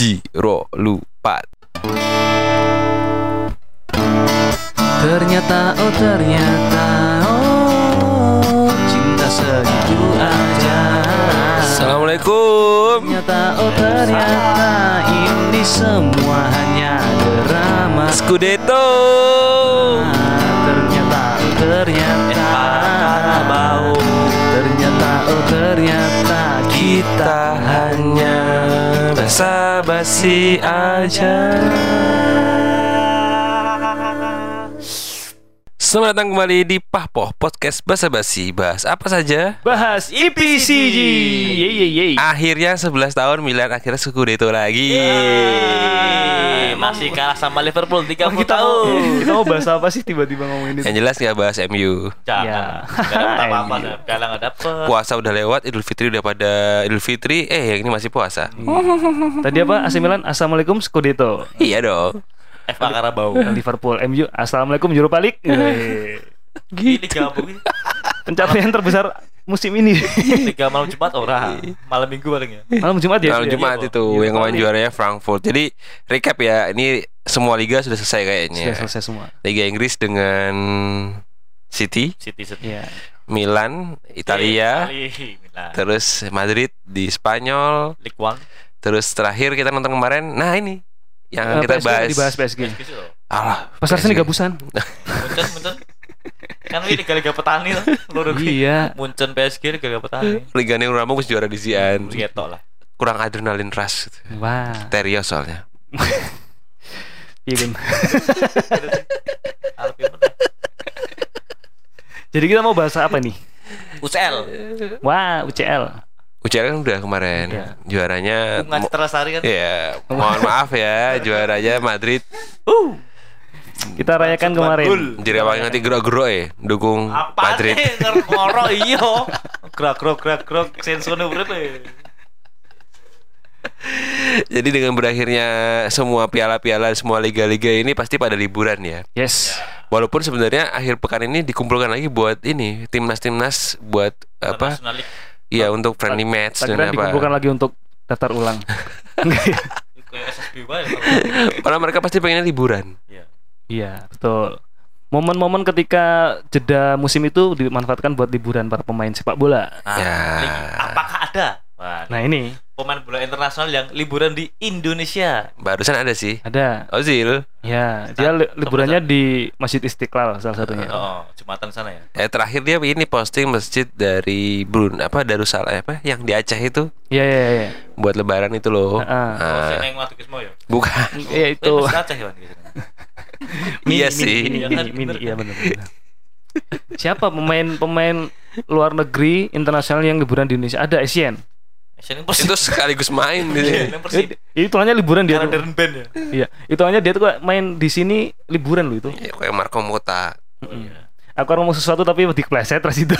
biji ro lupa Ternyata oh ternyata oh cinta segitu aja. Assalamualaikum. Ternyata oh ternyata ini semua hanya drama. Scudetto. Ternyata oh ternyata. Bau. Ternyata oh ternyata kita hanya basa-basi aja Selamat datang kembali di Pahpoh Podcast Basa Basi Bahas apa saja bahas IPCG. Ye ye ye. Akhirnya 11 tahun Milan akhirnya Scudetto lagi Yeay, masih kalah sama Liverpool 30 Oh, kita tahun. mau, kita mau bahas apa sih tiba-tiba ngomongin itu? Yang jelas nggak bahas MU Jangan. Ya. Gak apa-apa, nggak dapet. Puasa udah lewat Idul Fitri udah pada Idul Fitri Eh yang ini masih puasa Tadi apa? AC Milan, Assalamualaikum Scudetto. Iya dong FA Karabau. Liverpool, MU, Assalamualaikum Europa League. Eh, Ini gabung ini. Pencapaian terbesar musim ini. Tiga malam Jumat orang. Malam Minggu paling ya. Malam Jumat ya. Malam sudah. Jumat Iya, itu yang kemarin juaranya Frankfurt. Jadi recap ya, ini semua liga sudah selesai kayaknya. Sudah selesai semua. Liga Inggris dengan City, City City. Iya. Milan, Italia, Milan. terus Madrid di Spanyol, League One. terus terakhir kita nonton kemarin. Nah ini yang Eh, kita PSG bahas. dibahas PSG. PSG. Alah, Pasar seni gabusan. Munchen, Munchen. Kan ini liga-liga petani lah. Iya. Munchen PSG liga petani. Liga Neng Ramos juara di Zian. Ketok lah. Kurang adrenalin rush. Wah. Terios soalnya. Iya, Jadi kita mau bahas apa nih? UCL. Wah, UCL. UCL kan udah kemarin. Iya. Juaranya Citra Sari kan. Ya, mohon maaf ya, juaranya Madrid. Kita rayakan kemarin. Jadi apa nanti gerok-gerok ya, dukung Apa Madrid. nih ngoro iyo. Gerak gerak gerak gerak sensone berapa? Jadi dengan berakhirnya semua piala-piala, semua liga-liga ini pasti pada liburan ya. Yes. Walaupun sebenarnya akhir pekan ini dikumpulkan lagi buat ini timnas-timnas buat apa? League. Iya untuk friendly match Tak dan apa. dikumpulkan lagi untuk daftar ulang. Ya? Karena mereka pasti pengennya liburan. Iya. Iya, betul. Momen-momen ketika jeda musim itu dimanfaatkan buat liburan para pemain sepak bola. Nah, Ya. apakah ada Wah, Nah, ini pemain bola internasional yang liburan di Indonesia? Barusan ada sih. ada. Ozil. Ya, dia li- liburannya di Masjid Istiqlal salah satunya. Oh, Jumatan sana ya. Eh terakhir dia ini posting masjid dari Brun apa Darussalam apa yang di Aceh itu Iya, iya, iya. buat lebaran itu loh. Heeh. Waktu kismo ya. bukan. Iya, itu. Aceh. Iya sih. Mini, Iya iya benar. benar. Siapa pemain-pemain luar negeri internasional yang liburan di Indonesia? Ada Asian. Asian itu sekaligus main gitu. Persib. Itu hanya liburan dia. Karena Band ya. Iya, itu hanya dia tuh main di sini liburan loh itu. Ya, kayak Marco Mota. Oh, iya. Aku ngomong sesuatu tapi dikepleset terus itu.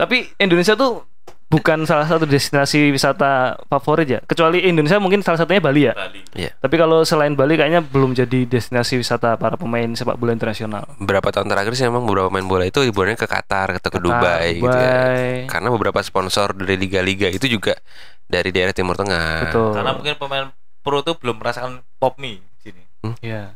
tapi Indonesia tuh bukan salah satu destinasi wisata favorit ya. Kecuali Indonesia mungkin salah satunya Bali ya. Bali. Iya. Tapi kalau selain Bali kayaknya belum jadi destinasi wisata para pemain sepak bola internasional. Berapa tahun terakhir sih emang beberapa main bola itu liburannya ke Qatar atau ke Qatar, Dubai, gitu ya. Dubai. Karena beberapa sponsor dari liga-liga itu juga dari daerah Timur Tengah. Betul. Karena mungkin pemain pro tuh belum merasakan pop mie di sini. Iya.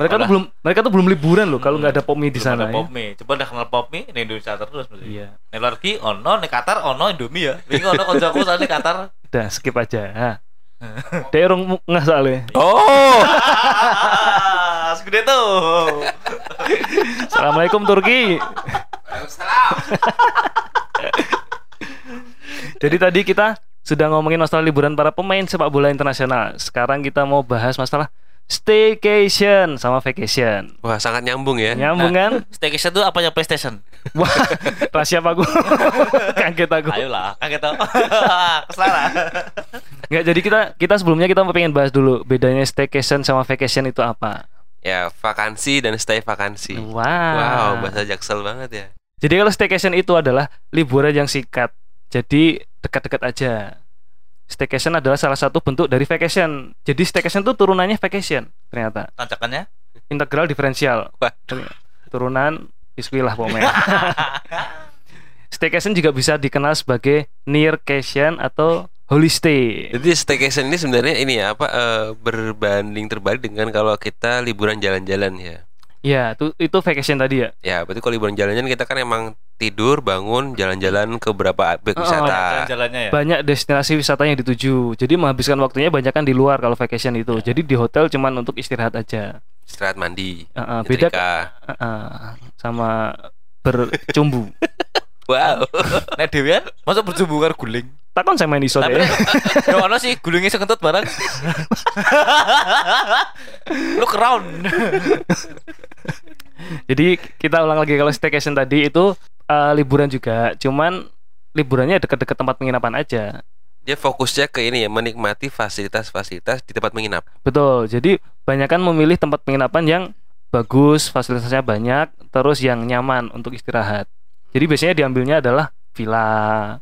Mereka tuh Malah- belum mereka tuh belum liburan loh kalau nggak ada pop mie di sana. ada ya. pop mie. Coba udah kenal pop mie di Indonesia terus mesti. Iya. Nek luar negeri ono, nek Qatar ono Indomie ya. Ini ono koncoku soalnya Qatar. Udah skip aja. Nah. Dia orang nggak soalnya. Oh, Segede tuh. Assalamualaikum Turki. Jadi tadi kita sudah ngomongin masalah liburan para pemain sepak bola internasional. Sekarang kita mau bahas masalah staycation sama vacation. wah sangat nyambung ya. Nyambung kan? Staycation tuh apanya PlayStation? Wah, rahasia apa aku? Kaget aku. Ayolah, kaget tau. Keselara. Nggak, jadi kita kita sebelumnya kita pengen bahas dulu bedanya staycation sama vacation itu apa. Ya vakansi dan stay vakansi. Wow. Wow, bahasa jaksel banget ya. Jadi kalau staycation itu adalah liburan yang singkat. Jadi dekat-dekat aja. Staycation adalah salah satu bentuk dari vacation. Jadi staycation itu turunannya vacation ternyata. Tancakannya? Integral diferensial. Wah. Turunan bismillah pokoknya. staycation juga bisa dikenal sebagai nearcation atau Holiday. Jadi staycation ini sebenarnya ini ya apa eh, berbanding terbalik dengan kalau kita liburan jalan-jalan ya. Ya, itu itu vacation tadi ya. Ya, berarti kalau liburan jalan-jalan kita kan emang tidur, bangun, jalan-jalan ke beberapa objek Oh, wisata. Jalan-jalannya ya. Banyak destinasi wisata yang dituju. Jadi menghabiskan waktunya banyak kan di luar kalau vacation itu. Jadi di hotel cuman untuk istirahat aja. Istirahat mandi. Heeh, beda nyetrika. Heeh, sama bercumbu. Wow. Nek Dewian, masa berjumbu karo guling. Takon saya main iso deh. ya ono sih gulingnya sekentut barang. Lu keround. Jadi kita ulang lagi kalau staycation tadi itu eh, liburan juga, cuman liburannya dekat-dekat tempat penginapan aja. Dia fokusnya ke ini ya, menikmati fasilitas-fasilitas di tempat menginap. Betul. Jadi banyak kan memilih tempat penginapan yang bagus, fasilitasnya banyak, terus yang nyaman untuk istirahat. Jadi biasanya diambilnya adalah villa,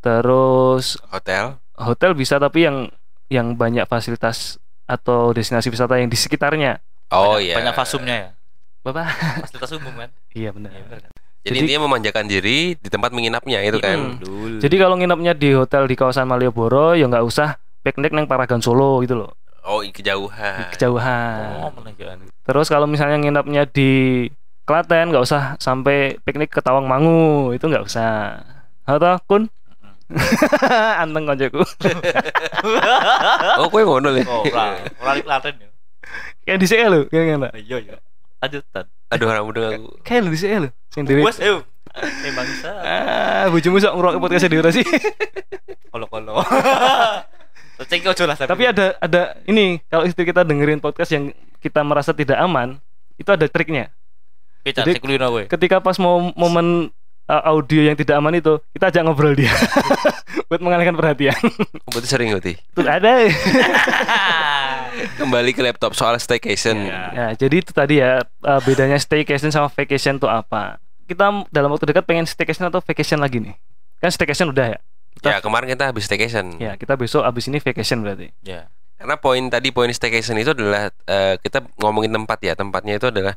terus Hotel. hotel bisa tapi yang yang banyak fasilitas atau destinasi wisata yang di sekitarnya. Oh banyak, iya. Banyak fasumnya ya. Bapak? Fasilitas umum kan. iya benar. Iya, bener kan? Jadi, Jadi- intinya memanjakan diri di tempat menginapnya itu kan. Mm. Dul. Jadi kalau nginepnya di hotel di kawasan Malioboro ya nggak usah piknik neng Paragon Solo gitu loh, Oh, kejauhan. kejauhan. Oh. Terus kalau misalnya nginepnya di Klaten nggak usah sampai piknik ke Tawangmangu itu nggak usah. Atau kun? Anteng koncoku. Oh, kue ngono le. Oh, ora, ora di Klaten ya. Kayak di sini lho, kayak ngene. Iya, iya. Lanjutan. Aduh, orang muda aku. Kayak lho di sini dhewe. Wes, ayo. Eh bangsa. Ah, bojomu sok ngrokok podcast di sih. Ojo lah Tapi ada ada ini kalau istri kita dengerin podcast yang kita merasa tidak aman, itu ada triknya. Jadi- kowe. Ketika pas mau momen uh, audio yang tidak aman itu, kita ajak ngobrol dia buat mengalihkan perhatian. Oh, Berarti sering berarti. Itu ada. Kembali ke laptop soal staycation. Iya. Ya, jadi itu tadi ya uh, bedanya staycation sama vacation itu apa? Kita dalam waktu dekat pengen staycation atau vacation lagi nih? Kan staycation udah ya. Ya, kemarin kita habis staycation. Ya, kita besok abis ini vacation berarti. Ya. Karena poin tadi poin staycation itu adalah eh, kita ngomongin tempat ya. Tempatnya itu adalah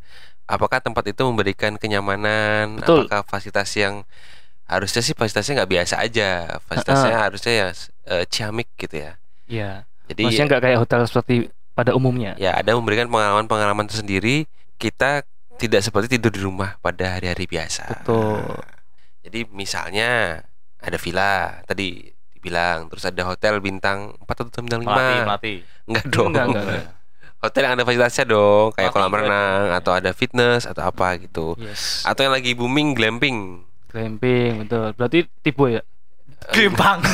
apakah tempat itu memberikan kenyamanan, Betul. apakah fasilitas yang harusnya sih fasilitasnya nggak biasa aja. Fasilitasnya harusnya ya eh, ciamik gitu ya. Iya. Jadi Maksudnya nggak kayak hotel seperti pada umumnya. ya ada memberikan pengalaman-pengalaman tersendiri. Kita tidak seperti tidur di rumah pada hari-hari biasa. Betul. Jadi misalnya ada villa tadi dibilang, terus ada hotel bintang 4 atau bintang 5. Melati, melati. Enggak dong. Enggak, enggak, enggak. Hotel yang ada fasilitasnya dong, kayak Melati kolam renang atau ada fitness atau apa gitu. Yes. Atau yang lagi booming glamping. Glamping, betul. Berarti tipe ya. Gempang.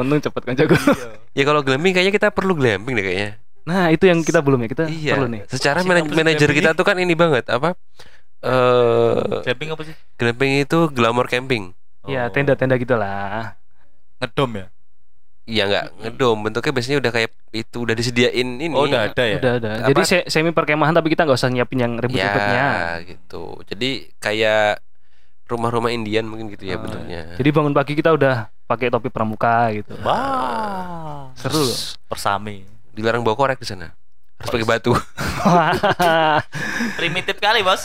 Untung cepet kan jago. Ya kalau glamping kayaknya kita perlu glamping deh kayaknya. Nah, itu yang kita belum ya. Kita iya. perlu nih. Secara manaj- manajer glamping kita tuh kan ini banget apa? Eh Camping apa sih? glamping itu glamour camping. Ya, Oh. tenda-tenda gitulah. ngedom ya. Iya nggak ngedom bentuknya biasanya udah kayak itu udah disediain ini. Oh, udah ada ya. Udah ada. Apa- Jadi se- semi perkemahan tapi kita nggak usah nyiapin yang ribet-ribetnya. Ya gitu. Jadi kayak rumah-rumah Indian mungkin gitu ya Ah, bentuknya. Jadi bangun pagi kita udah pakai topi pramuka gitu. Wah. Seru loh. Persami. Dilarang bawa korek di sana. Harus pakai batu. Primitif kali, Bos.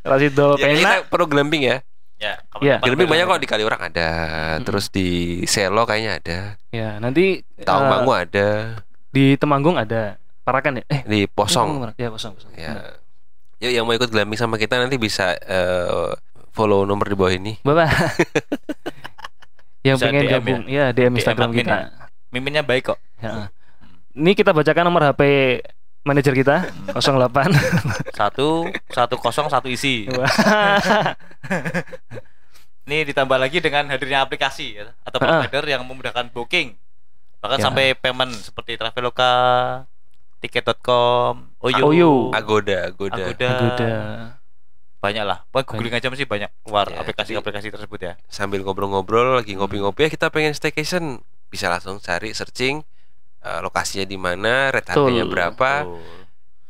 Rasido ya, pena. kita perlu glamping ya. Ya, Iya. Glamping banyak kok di Kaliurang ada, Mm-mm. terus di Selo kayaknya ada, Ya, nanti eh, Bangu ada, di Temanggung ada. Parakan ya? Eh, di Posong. Ya, Posong. Posong. Ya. Yuk yang mau ikut glamping sama kita nanti bisa eh, follow nomor di bawah ini. Bapak. yang Bisa pengen DM gabung ya DM Instagram admin kita. ya. Miminnya baik kok. Ya. Ini kita bacakan nomor HP manajer kita 08 Satu, satu kosong, satu isi. Ini ditambah lagi dengan hadirnya aplikasi ya, atau provider yang memudahkan booking. Bahkan Ya. sampai payment seperti Traveloka, tiket.com, Oyo, Oyo. Agoda, Agoda. Agoda. Agoda. Banyak lah. Pokoknya googling aja masih banyak keluar Ya, aplikasi-aplikasi tersebut ya. Sambil ngobrol-ngobrol lagi ngopi-ngopi ya kita pengen staycation bisa langsung cari searching eh, lokasinya di mana, rate Betul. harganya berapa, Tuh.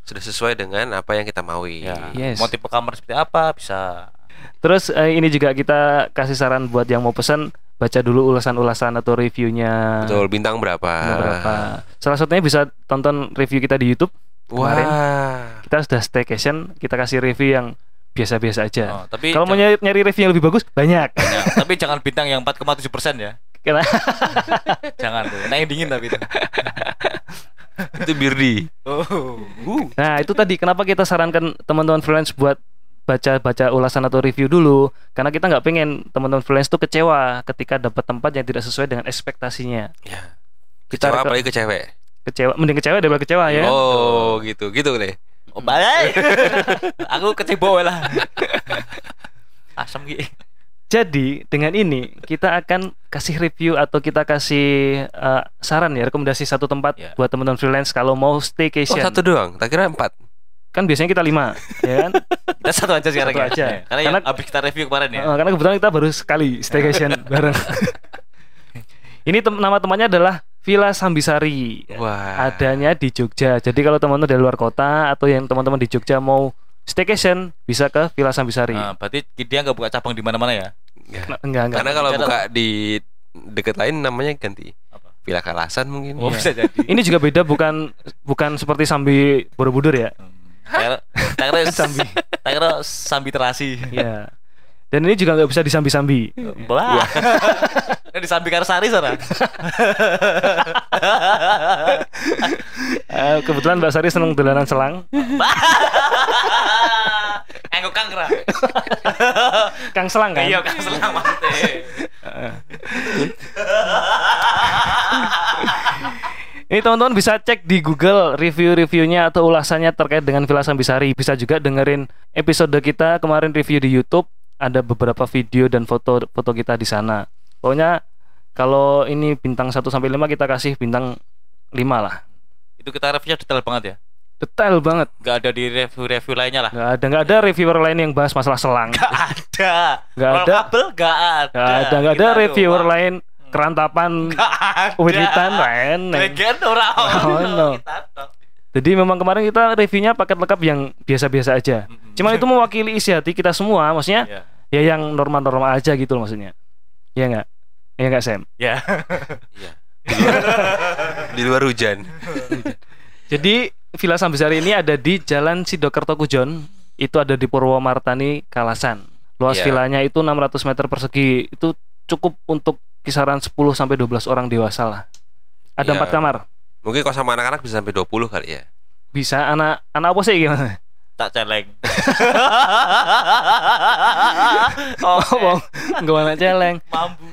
sudah sesuai dengan apa yang kita maui. Ya. Yes. Mau tipe kamar seperti apa bisa. Terus eh, ini juga kita kasih saran buat yang mau pesan baca dulu ulasan-ulasan atau reviewnya Betul, bintang berapa? berapa. Salah satunya bisa tonton review kita di YouTube. Kemarin Wah. kita sudah staycation, kita kasih review yang biasa-biasa aja. Oh, tapi Kalau mau nyari, nyari review yang lebih bagus banyak. banyak. tapi jangan bintang yang 4,7 persen ya. Karena Jangan tuh. Nah yang dingin tapi itu. Itu Birdi. Oh. Nah itu tadi kenapa kita sarankan teman-teman freelance buat baca-baca ulasan atau review dulu karena kita nggak pengen teman-teman freelance tuh kecewa ketika dapat tempat yang tidak sesuai dengan ekspektasinya. Ya. Kita Kecewa apalagi ke cewek. Kecewa, mending kecewa daripada kecewa ya. Oh, gitu. Gitu deh. Oh, balik. Aku kecewa lah. Asam gitu. Jadi dengan ini kita akan kasih review atau kita kasih eh, saran ya rekomendasi satu tempat Ya. buat teman-teman freelance kalau mau Oh, staycation. satu doang. Tak kira empat. Kan biasanya kita lima, ya kan? Kita satu aja sekarang Satu ya. aja. Ya, Karena, yang Karena- habis kita review kemarin ya. Eh, karena kebetulan kita baru sekali staycation bareng. ini tem- nama temannya adalah Villa Sambisari. Wah. Adanya di Jogja. Jadi kalau teman-teman dari luar kota atau yang teman-teman di Jogja mau staycation bisa ke Villa Sambisari. Nah, berarti dia nggak buka cabang di mana-mana ya? Ya. Nah, enggak enggak. Karena kalau buka di deket lain namanya ganti. Apa? Villa Kalasan mungkin. Oh, Iya. bisa jadi. Ini juga beda bukan bukan seperti Sambi Borobudur ya. Tak kira Sambi. tak kira sambi terasi. Iya. Dan ini juga nggak bisa disambi-sambi. Wah. Di sambi Karsari sana. Eh, kebetulan Mbak Sari seneng dolanan selang. Engko kangkra. Kang Selang kan? Iya, kang selang maksudnya. Ini teman-teman bisa cek di Google review-reviewnya atau ulasannya terkait dengan Villa Sambisari. Bisa juga dengerin episode kita kemarin review di YouTube. Ada beberapa video dan foto foto kita di sana. Pokoknya kalau ini bintang 1 sampai 5 kita kasih bintang 5 lah. Itu kita reviewnya detail banget ya. Detail banget. Gak ada di review-review lainnya lah. Nggak ada nggak ada reviewer lain yang bahas masalah selang. Gak ada. Nggak ada. kabel gak ada. Nggak ada nggak ada reviewer doang. lain kerantapan Gak ada. Wiwitan reneng. Legend ora Oh, no. Jadi memang kemarin kita reviewnya paket lengkap yang biasa-biasa aja. Mm-mm. Cuman itu mewakili isi hati kita semua, maksudnya Iya. ya yang normal-normal aja gitu loh maksudnya. Ya enggak? Ya enggak Sam? Ya. Iya. Di luar, di luar hujan. Jadi Villa Sambisari ini ada di Jalan Sidokerto Kujon. Itu ada di Purwomartani, Kalasan. Luas Iya. villanya itu 600 meter persegi. Itu cukup untuk kisaran 10 sampai 12 orang dewasa lah. Ada Iya. empat kamar. Mungkin kalau sama anak-anak bisa sampai 20 kali ya. Bisa anak anak apa sih gimana? Tak celeng. Oh, enggak anak celeng. Mampu.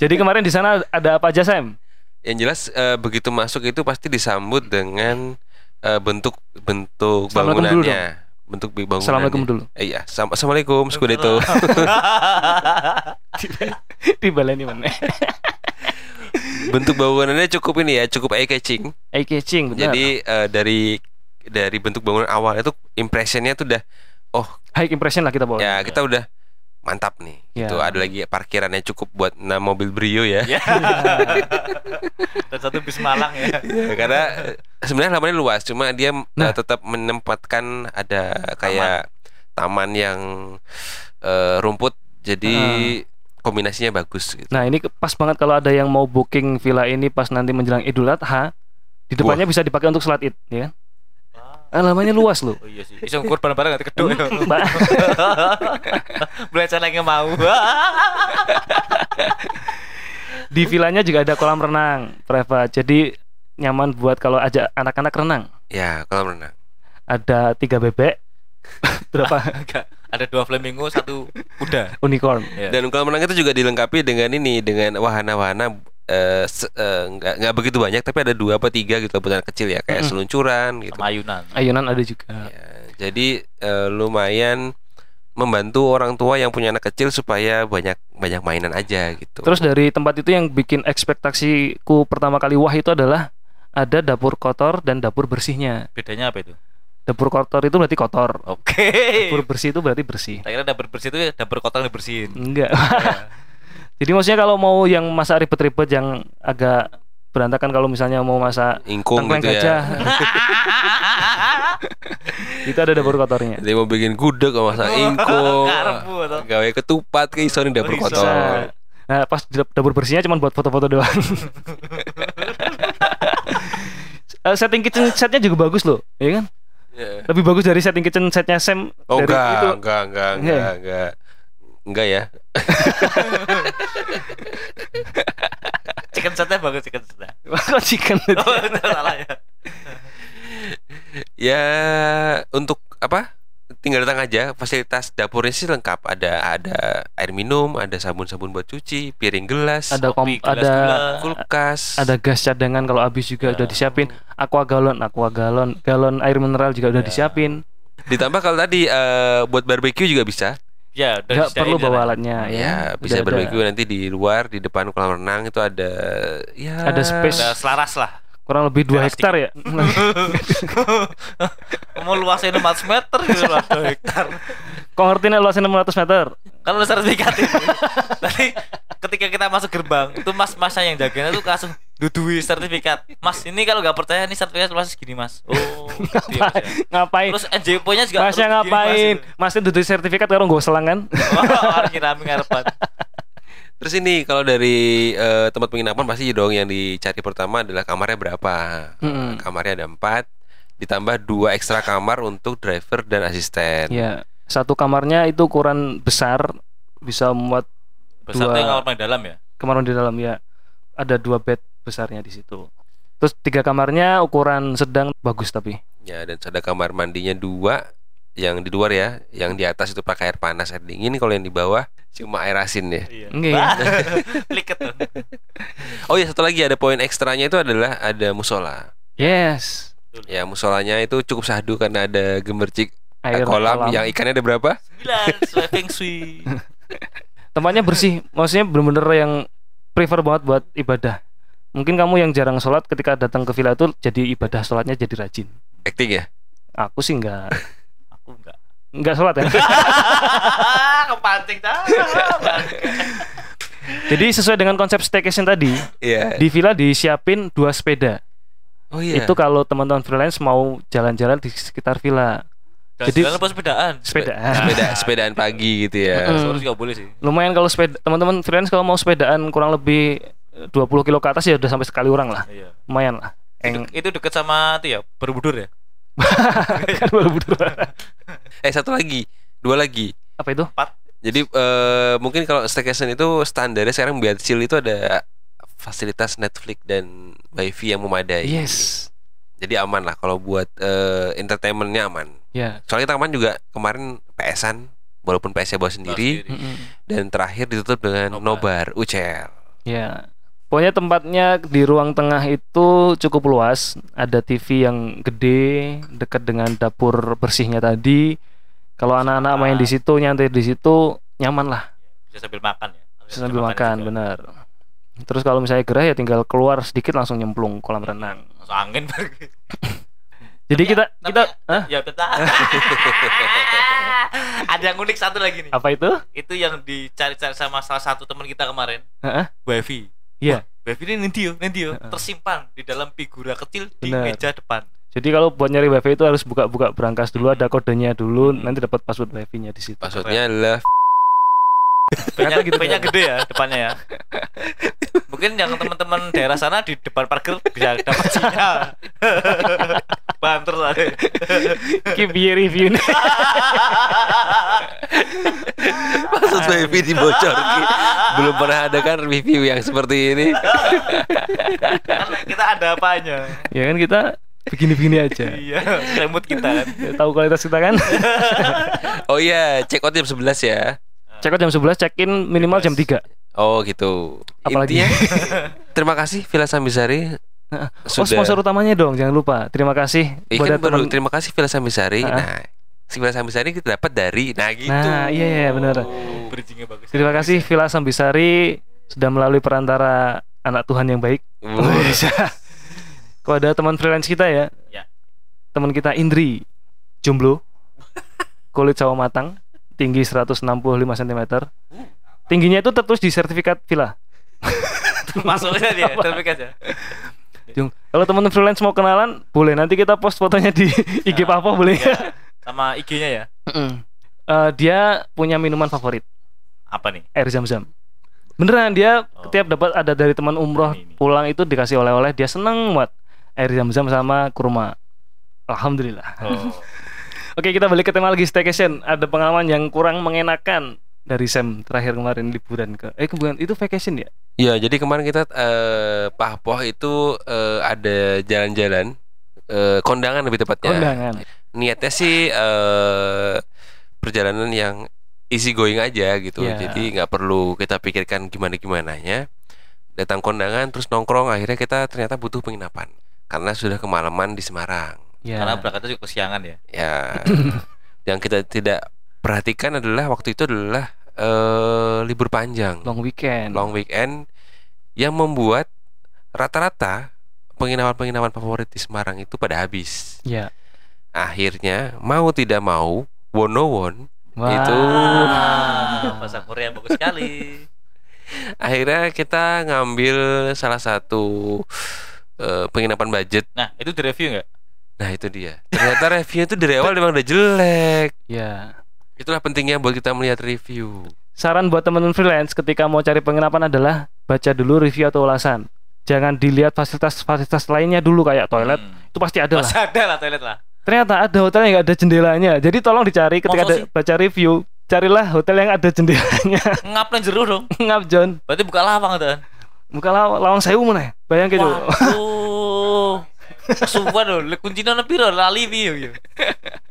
Jadi kemarin di sana ada apa aja Sam? Yang jelas eh, begitu masuk itu pasti disambut dengan eh, bentuk bentuk bangunannya. Bentuk bangunannya. Assalamualaikum dulu. Eh, iya, Assalamualaikum, Skudeto. Dibaleni mana? bentuk bangunannya cukup ini ya, cukup eye catching. Eye catching benar. Jadi eh, dari dari bentuk bangunan awal itu impressionnya tuh udah oh high impression lah kita bawa. ya kita udah mantap nih. Ya. Gitu. Ada lagi parkirannya cukup buat enam mobil Brio ya. Ya. Dan satu bis Malang ya. Ya, karena eh, sebenarnya lapangannya luas, cuma dia eh, Nah. tetap menempatkan ada kayak taman, yang eh, rumput, jadi kombinasinya bagus. Gitu. Nah ini pas banget kalau ada yang mau booking villa ini pas nanti menjelang Idul Adha, di depannya bisa dipakai untuk sholat id, ya? Alamannya luas loh. Oh iya sih. Bisa kurban bareng nanti kedua. Mbak, Belajar lagi mau. di villanya juga ada kolam renang private, jadi nyaman buat kalau ajak anak-anak renang. Ya, kalau renang. Ada tiga bebek, berapa Enggak. Ada dua flamingo, satu kuda. unicorn. Ya. Dan kolam renang itu juga dilengkapi dengan ini, dengan wahana-wahana eh, eh, nggak nggak begitu banyak, tapi ada dua apa tiga gitu buat anak kecil ya, kayak Mm-mm. seluncuran gitu. Sama ayunan. Ayunan ada juga. Ya, jadi eh, lumayan membantu orang tua yang punya anak kecil supaya banyak banyak mainan aja gitu. Terus dari tempat itu yang bikin ekspektasiku pertama kali wah itu adalah ada dapur kotor dan dapur bersihnya. Bedanya apa itu? Dapur kotor itu berarti kotor. Oke. Dapur bersih itu berarti bersih. Tak kira dapur bersih itu ya dapur kotor yang dibersihin. Enggak. Jadi maksudnya kalau mau yang masak ribet-ribet yang agak berantakan kalau misalnya mau masak ingkung gitu gajah, ya. itu ada dapur kotornya. Dia mau bikin gudeg sama masak ingkung. Karbu atau gawe ketupat ke iso dapur Oh, kotor. Nah, nah, pas dapur bersihnya cuma buat foto-foto doang. Eh, setting kitchen setnya juga bagus loh, ya kan? Ya. Lebih bagus dari setting kitchen setnya Sam Oh dari enggak, itu. enggak, enggak, Enggak enggak, ya? Enggak. Ya. Chicken setnya bagus chicken setnya. Kok chicken itu? Oh, salah ya. Ya untuk apa? Tinggal datang aja. Fasilitas dapurnya sih lengkap. Ada ada air minum, ada sabun-sabun buat cuci, piring gelas, Ada kom Kopi, gelas ada gula. kulkas. ada gas cadangan kalau habis juga Ya. udah disiapin. Aqua galon, aqua galon, galon air mineral juga udah Ya. disiapin. Ditambah kalau tadi eh, buat barbeque juga bisa. Ya, udah Nggak perlu bawa alatnya ya. Ya, bisa Udah ada. barbeque nanti di luar di depan kolam renang itu ada ya Ada space. Udah selaras lah. Kurang lebih 2 Teras hektar ya. Mau luasnya 400 meter gitu lah, 2 hektar. Nih luasnya 600 meter? Kan udah sertifikat itu. Tadi ketika kita masuk gerbang, itu mas-masnya yang jaganya tuh langsung dudui sertifikat. Mas, ini kalau nggak percaya ini sertifikat luas segini, Mas. Oh, gitu ya, Mas, ya. ngapain? Terus NJPO-nya juga Masnya gini, ngapain? Mas. Masnya duduk sertifikat karo nggo selang kan? Orang nyirami ngarepan. Terus ini kalau dari eh, tempat penginapan pasti dong yang dicari pertama adalah kamarnya berapa. Mm-mm. Kamarnya ada empat, ditambah dua ekstra kamar untuk driver dan asisten. Ya, satu kamarnya itu ukuran besar bisa muat Besar Dua- yang kamar paling dalam ya. kamar di dalam ya. Ada dua bed besarnya di situ. Terus tiga kamarnya ukuran sedang bagus tapi. Ya dan ada kamar mandinya dua, yang di luar ya, yang di atas itu pakai air panas air dingin. Kalau yang di bawah cuma air asin ya. Iya. Nggih. Wah, Liket tuh. Oh ya satu lagi ada poin ekstranya itu adalah ada musola. Yes. Ya musolanya itu cukup sahdu karena ada gemercik Air kolam, yang ikannya ada berapa? 9 sesuai feng shui. tempatnya bersih. Maksudnya bener-bener yang prefer banget buat ibadah. Mungkin kamu yang jarang sholat ketika datang ke villa itu jadi ibadah sholatnya jadi rajin. Acting ya. Aku sih nggak Aku enggak. Nggak sholat ya. Kepancing dah. jadi sesuai dengan konsep staycation tadi, Iya. di villa disiapin dua sepeda. Oh iya. Itu kalau teman-teman freelance mau jalan-jalan di sekitar villa. Jadi- Jadi apa sepedaan? Sepeda. sepeda sepedaan pagi gitu ya. Mm. Sore juga boleh sih. Lumayan kalau sepeda teman-teman freelance kalau mau sepedaan kurang lebih eh, 20 kilo ke atas ya udah sampai sekali orang lah. Iya. Lumayan lah. Itu, Eng itu deket sama itu ya, Borobudur ya? kan berdua. Eh satu lagi, dua lagi. Apa itu? Jadi eh, mungkin kalau staycation itu standarnya sekarang biar chill itu ada fasilitas Netflix dan wifi yang memadai. Yes. Jadi aman lah kalau buat eh, entertainmentnya aman. Ya. Soalnya kita kemarin juga kemarin PS-an walaupun PS-nya bawa sendiri Mm-mm. dan terakhir ditutup dengan Nobar. nobar, UCL. Ya. Pokoknya tempatnya di ruang tengah itu cukup luas. Ada TV yang gede dekat dengan dapur bersihnya tadi. Kalau anak-anak main di situ nyantai di situ nyaman lah Bisa sambil makan ya. bisa sambil makan benar. Terus kalau misalnya gerah ya tinggal keluar sedikit langsung nyemplung kolam renang. Masuk angin baru. Jadi kita Tapi kita ya- Hah? Ya. Ada yang unik satu lagi nih. apa itu? Itu yang dicari-cari sama salah satu teman kita kemarin. Heeh. Wifi. Iya. Wifi ini nanti yo, nanti yo tersimpan di dalam figura kecil di meja depan. Jadi kalau buat nyari wifi itu harus buka-buka berangkas dulu ada kodenya dulu nanti dapat password wifi-nya di situ. Passwordnya adalah P-nya, gitu P-nya kan? gede ya depannya ya. Mungkin yang teman-teman daerah sana di depan parkir bisa dapat sinyal. Banter tadi. Keep your review nih. password wifi dibocor. Ki. Belum pernah ada kan review yang seperti ini. Kan kita ada apanya. ya kan kita begini-begini aja. Iya, remote kita kan. Ya, Tahu kualitas kita kan? Oh iya, check out jam 11 ya. Check out jam 11, check in minimal jam 3. Oh gitu. Apalagi? Intinya terima kasih Villa Sambisari. Oh, sponsor utamanya dong, jangan lupa. Terima kasih Iya kan baru teman. terima kasih Villa Sambisari. Ha-ha. Nah, si Villa Sambisari kita dapat dari nah gitu. Nah, iya iya benar. Oh, bridgingnya bagus. Terima kasih Villa Sambisari sudah melalui perantara anak Tuhan yang baik. Wuh. Kalau ada teman freelance kita ya. Ya. Teman kita Indri, jomblo. Kulit sawo matang, tinggi 165 cm. Tingginya itu tertulis di sertifikat villa. Masuknya dia, terpikat ya. Jung, Kalau teman freelance mau kenalan, boleh nanti kita post fotonya di IG Nah, Papa boleh. Ya, sama IG-nya ya. Mm. Eh, dia punya minuman favorit, Apa nih? air zam-zam. Beneran dia Oh. setiap dapat ada dari teman umroh Ini, ini. pulang itu dikasih oleh-oleh dia seneng banget air zam-zam sama kurma. Alhamdulillah. Oh. Oke, kita balik ke tema lagi staycation. Ada pengalaman yang kurang mengenakan dari Sam terakhir kemarin liburan ke eh kemudian itu vacation ya? Iya, jadi kemarin kita eh Pahpoh itu eh, ada jalan-jalan eh, kondangan lebih tepatnya. Kondangan. Niatnya sih eh perjalanan yang easy going aja gitu. Iya. Jadi nggak perlu kita pikirkan gimana gimananya. Datang kondangan terus nongkrong akhirnya kita ternyata butuh penginapan karena sudah kemalaman di Semarang. Ya. Karena berangkatnya juga kesiangan ya. Ya, yang kita tidak perhatikan adalah waktu itu adalah eh libur panjang, long weekend. long weekend yang membuat rata-rata penginapan-penginapan favorit di Semarang itu pada habis. Ya. Akhirnya mau tidak mau Wonowon Wah. Itu. Ah, bahasa Korea bagus sekali. akhirnya kita ngambil salah satu eh, penginapan budget. Nah, itu di review nggak? Nah itu dia. Ternyata review itu dari awal memang udah jelek. Ya. Itulah pentingnya buat kita melihat review. Saran buat teman-teman freelance ketika mau cari penginapan adalah baca dulu review atau ulasan. Jangan dilihat fasilitas-fasilitas lainnya dulu kayak toilet. Hmm. Itu pasti ada lah. Masih ada lah toilet lah. Ternyata ada hotel yang nggak ada jendelanya. Jadi tolong dicari ketika ada baca review, carilah hotel yang ada jendelanya. Ngap nang jero dong. Ngap John. Berarti buka lawang tuh. Buka law lawang sewu mana? Bayangin coba. Sumpah dong, le kuncinya nang piro lali piye yo.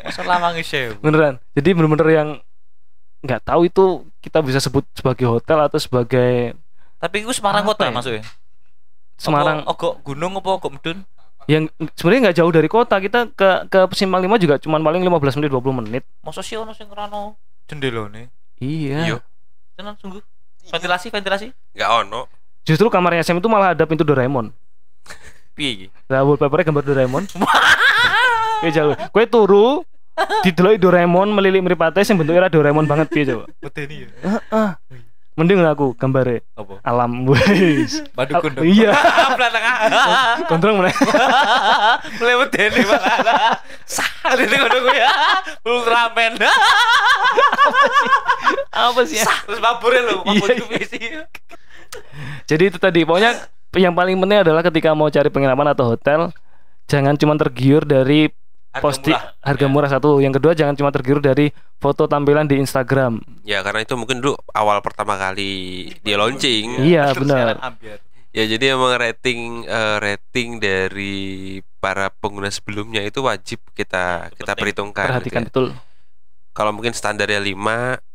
Masa sewu. Beneran. Jadi bener-bener yang nggak tahu itu kita bisa sebut sebagai hotel atau sebagai Tapi itu Semarang kota ya? maksudnya. Semarang Ogo gunung apa ogo medun? yang sebenarnya nggak jauh dari kota. Kita ke ke Simpang 5 juga cuma paling 15 menit 20 menit. Masa sih ono sing ngrano jendelane? Iya. Iya. Tenan sungguh. Ventilasi, ventilasi. Nggak ono. Justru kamarnya Sam itu malah ada pintu Doraemon. Piye iki? Nah, wallpapernya gambar Doraemon. Oke jauh. Kue turu didelok Doraemon melilit mripate sing bentuknya ora Doraemon banget piye coba. Medeni ya. Heeh. Mending aku gambare Apa? alam wis. Badukun dong. Iya. Kontrong mana? Mulai medeni malah. Sah dene ngono kuwi ya. Ultraman. Apa sih? ya? Terus mabure lho, mabur Iya, ku visi. Jadi itu tadi pokoknya yang paling penting adalah ketika mau cari penginapan atau hotel jangan cuma tergiur dari Harga posti murah. harga Ya. murah satu. Yang kedua jangan cuma tergiur dari foto tampilan di Instagram. Ya karena itu mungkin dulu awal pertama kali dia launching. Iya, Terus benar. Ya jadi emang rating eh, rating dari para pengguna sebelumnya itu wajib kita Itu kita penting. perhitungkan. gitu Perhatikan ya. betul. Kalau mungkin standarnya 5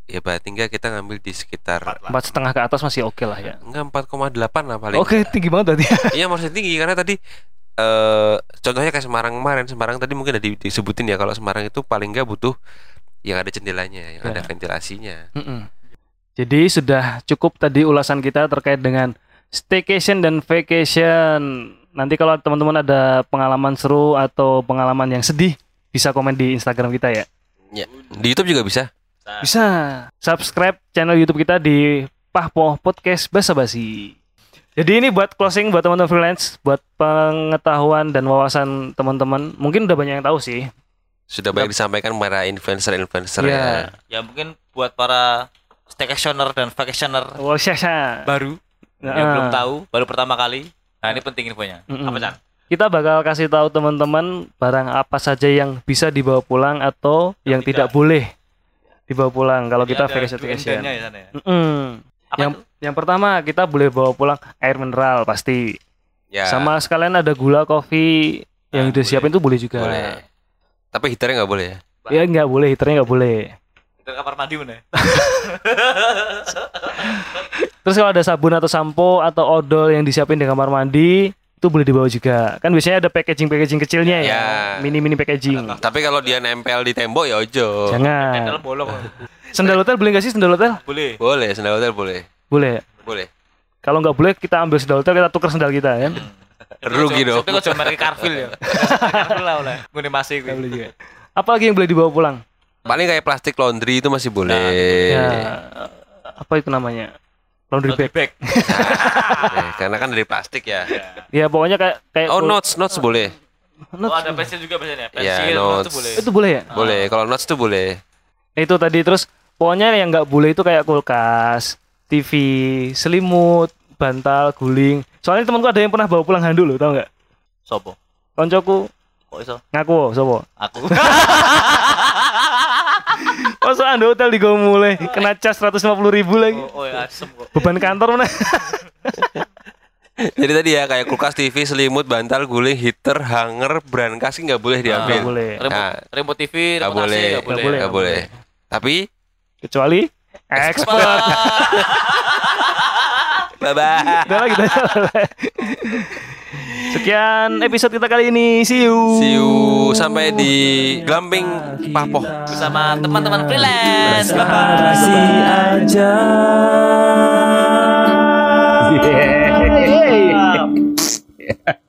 ya berarti enggak kita ngambil di sekitar Empat setengah ke atas masih oke lah ya. enggak 4,8 lah paling. Oke enggak. tinggi banget tadi. Iya maksudnya tinggi karena tadi eh contohnya kayak Semarang kemarin Semarang tadi mungkin ada di- disebutin ya kalau Semarang itu paling enggak butuh yang ada jendelanya, yang Ya. ada ventilasinya. Mm-mm. Jadi sudah cukup tadi ulasan kita terkait dengan staycation dan vacation. Nanti kalau teman-teman ada pengalaman seru atau pengalaman yang sedih bisa komen di Instagram kita ya. Ya. Di YouTube juga bisa. Bisa subscribe channel YouTube kita di Pahpo Podcast Basa Basi. Jadi ini buat closing buat teman-teman freelance, buat pengetahuan dan wawasan teman-teman. Mungkin udah banyak yang tahu sih. Sudah banyak disampaikan para influencer-influencer Iya. ya. Ya mungkin buat para staycationer dan vacationer Wah, syasha. baru Nah, yang belum tahu, baru pertama kali. Nah, ini penting infonya. Apa, Chan? Kita bakal kasih tahu teman-teman barang apa saja yang bisa dibawa pulang atau yang, Yang tidak. tidak. boleh dibawa pulang kalau Jadi kita vacation vacation. ya, ya? Apa Yang yang pertama kita boleh bawa pulang air mineral pasti. Ya. Sama sekalian ada gula kopi yang Nah, udah boleh. siapin tuh boleh juga. boleh. Tapi heaternya nggak boleh ya. Ya nggak boleh, heaternya nggak boleh. Kamar mandi mana? Terus kalau ada sabun atau sampo atau odol yang disiapin di kamar mandi itu boleh dibawa juga. Kan biasanya ada packaging-packaging kecilnya ya, Ya. mini-mini packaging. Tapi kalau dia nempel di tembok ya ojo. Jangan. Dalam bolong. Sendal hotel boleh nggak sih sendal hotel? Boleh. Boleh, sendal hotel boleh. Boleh. Boleh. Kalau nggak boleh kita ambil sendal hotel kita tukar sendal kita ya. Rugi dong. Itu kok cuma merek ya. Carfil lah oleh. Ngene masih Nggak boleh kuwi. juga. Apa lagi yang boleh dibawa pulang? Paling kayak plastik laundry itu masih boleh. Ya, apa itu namanya? Laundry Laundry bag. bag. Eh, karena kan dari plastik ya. Ya pokoknya kayak kayak Oh, notes, notes boleh. Oh, ada pensil juga biasanya. Iya, Pensil notes. itu boleh. itu boleh ya? Boleh. Kalau notes tuh boleh. Itu tadi terus pokoknya yang nggak boleh itu kayak kulkas, TV, selimut, bantal, guling. Soalnya temanku ada yang pernah bawa pulang handuk loh, tau nggak? Sopo? Koncoku Kok iso? Ngaku sopo? Aku. Masa anda hotel di mulai kena cas 150 ribu lagi. oh, oh ya asem kok. Beban kantor mana? Jadi tadi ya kayak kulkas TV, selimut, bantal, guling, heater, hanger, brand kasih nggak boleh diambil. Nggak boleh. Remote, Nah, remote TV, nggak remote boleh, nggak Nggak boleh. boleh. nggak boleh. Tapi Kecuali expert. bye bye. Udah lagi udah. Sekian episode kita kali ini. See you. See you sampai di Glamping Papoh. Bersama teman-teman freelance. Bye. Kasih aja. Yeah.